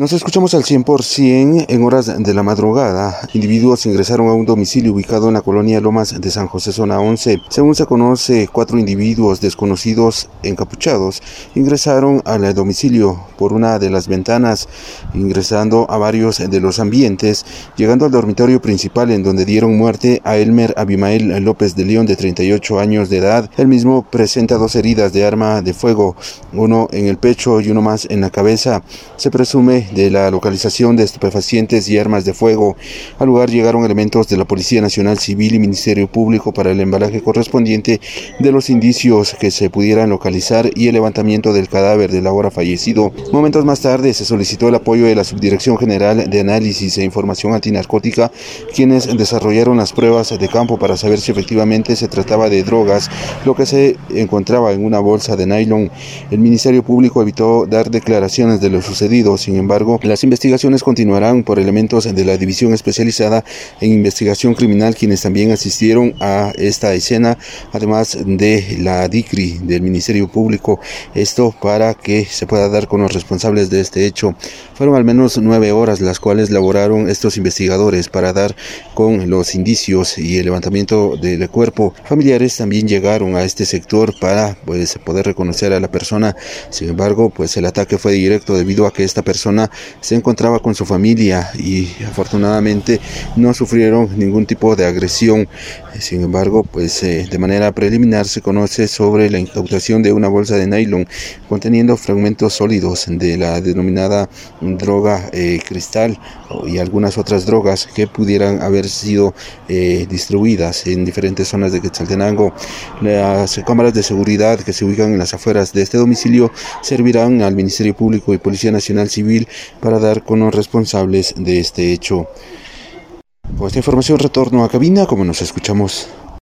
Nos escuchamos al 100% en horas de la madrugada. Individuos ingresaron a un domicilio ubicado en la colonia Lomas de San José, zona 11. Según se conoce, cuatro individuos desconocidos encapuchados ingresaron al domicilio por una de las ventanas, ingresando a varios de los ambientes, llegando al dormitorio principal en donde dieron muerte a Elmer Abimael López de León, de 38 años de edad. El mismo presenta dos heridas de arma de fuego, uno en el pecho y uno más en la cabeza. Se presume de la localización de estupefacientes y armas de fuego. Al lugar llegaron elementos de la Policía Nacional Civil y Ministerio Público para el embalaje correspondiente de los indicios que se pudieran localizar y el levantamiento del cadáver del ahora fallecido. Momentos más tarde se solicitó el apoyo de la Subdirección General de Análisis e Información Antinarcótica, quienes desarrollaron las pruebas de campo para saber si efectivamente se trataba de drogas, lo que se encontraba en una bolsa de nylon. El Ministerio Público evitó dar declaraciones de lo sucedido, sin embargo, las investigaciones continuarán por elementos de la División Especializada en Investigación Criminal, quienes también asistieron a esta escena, además de la DICRI del Ministerio Público. Esto para que se pueda dar con los responsables de este hecho. Fueron al menos nueve horas las cuales laboraron estos investigadores para dar con los indicios y el levantamiento del cuerpo. Familiares también llegaron a este sector para pues, poder reconocer a la persona. Sin embargo, pues el ataque fue directo debido a que esta se encontraba con su familia y afortunadamente no sufrieron ningún tipo de agresión. Sin embargo, pues eh, de manera preliminar se conoce sobre la incautación de una bolsa de nylon conteniendo fragmentos sólidos de la denominada droga eh, cristal y algunas otras drogas que pudieran haber sido eh, distribuidas en diferentes zonas de Quetzaltenango. Las cámaras de seguridad que se ubican en las afueras de este domicilio servirán al Ministerio Público y Policía Nacional Civil para dar con los responsables de este hecho. Con esta información retorno a cabina, como nos escuchamos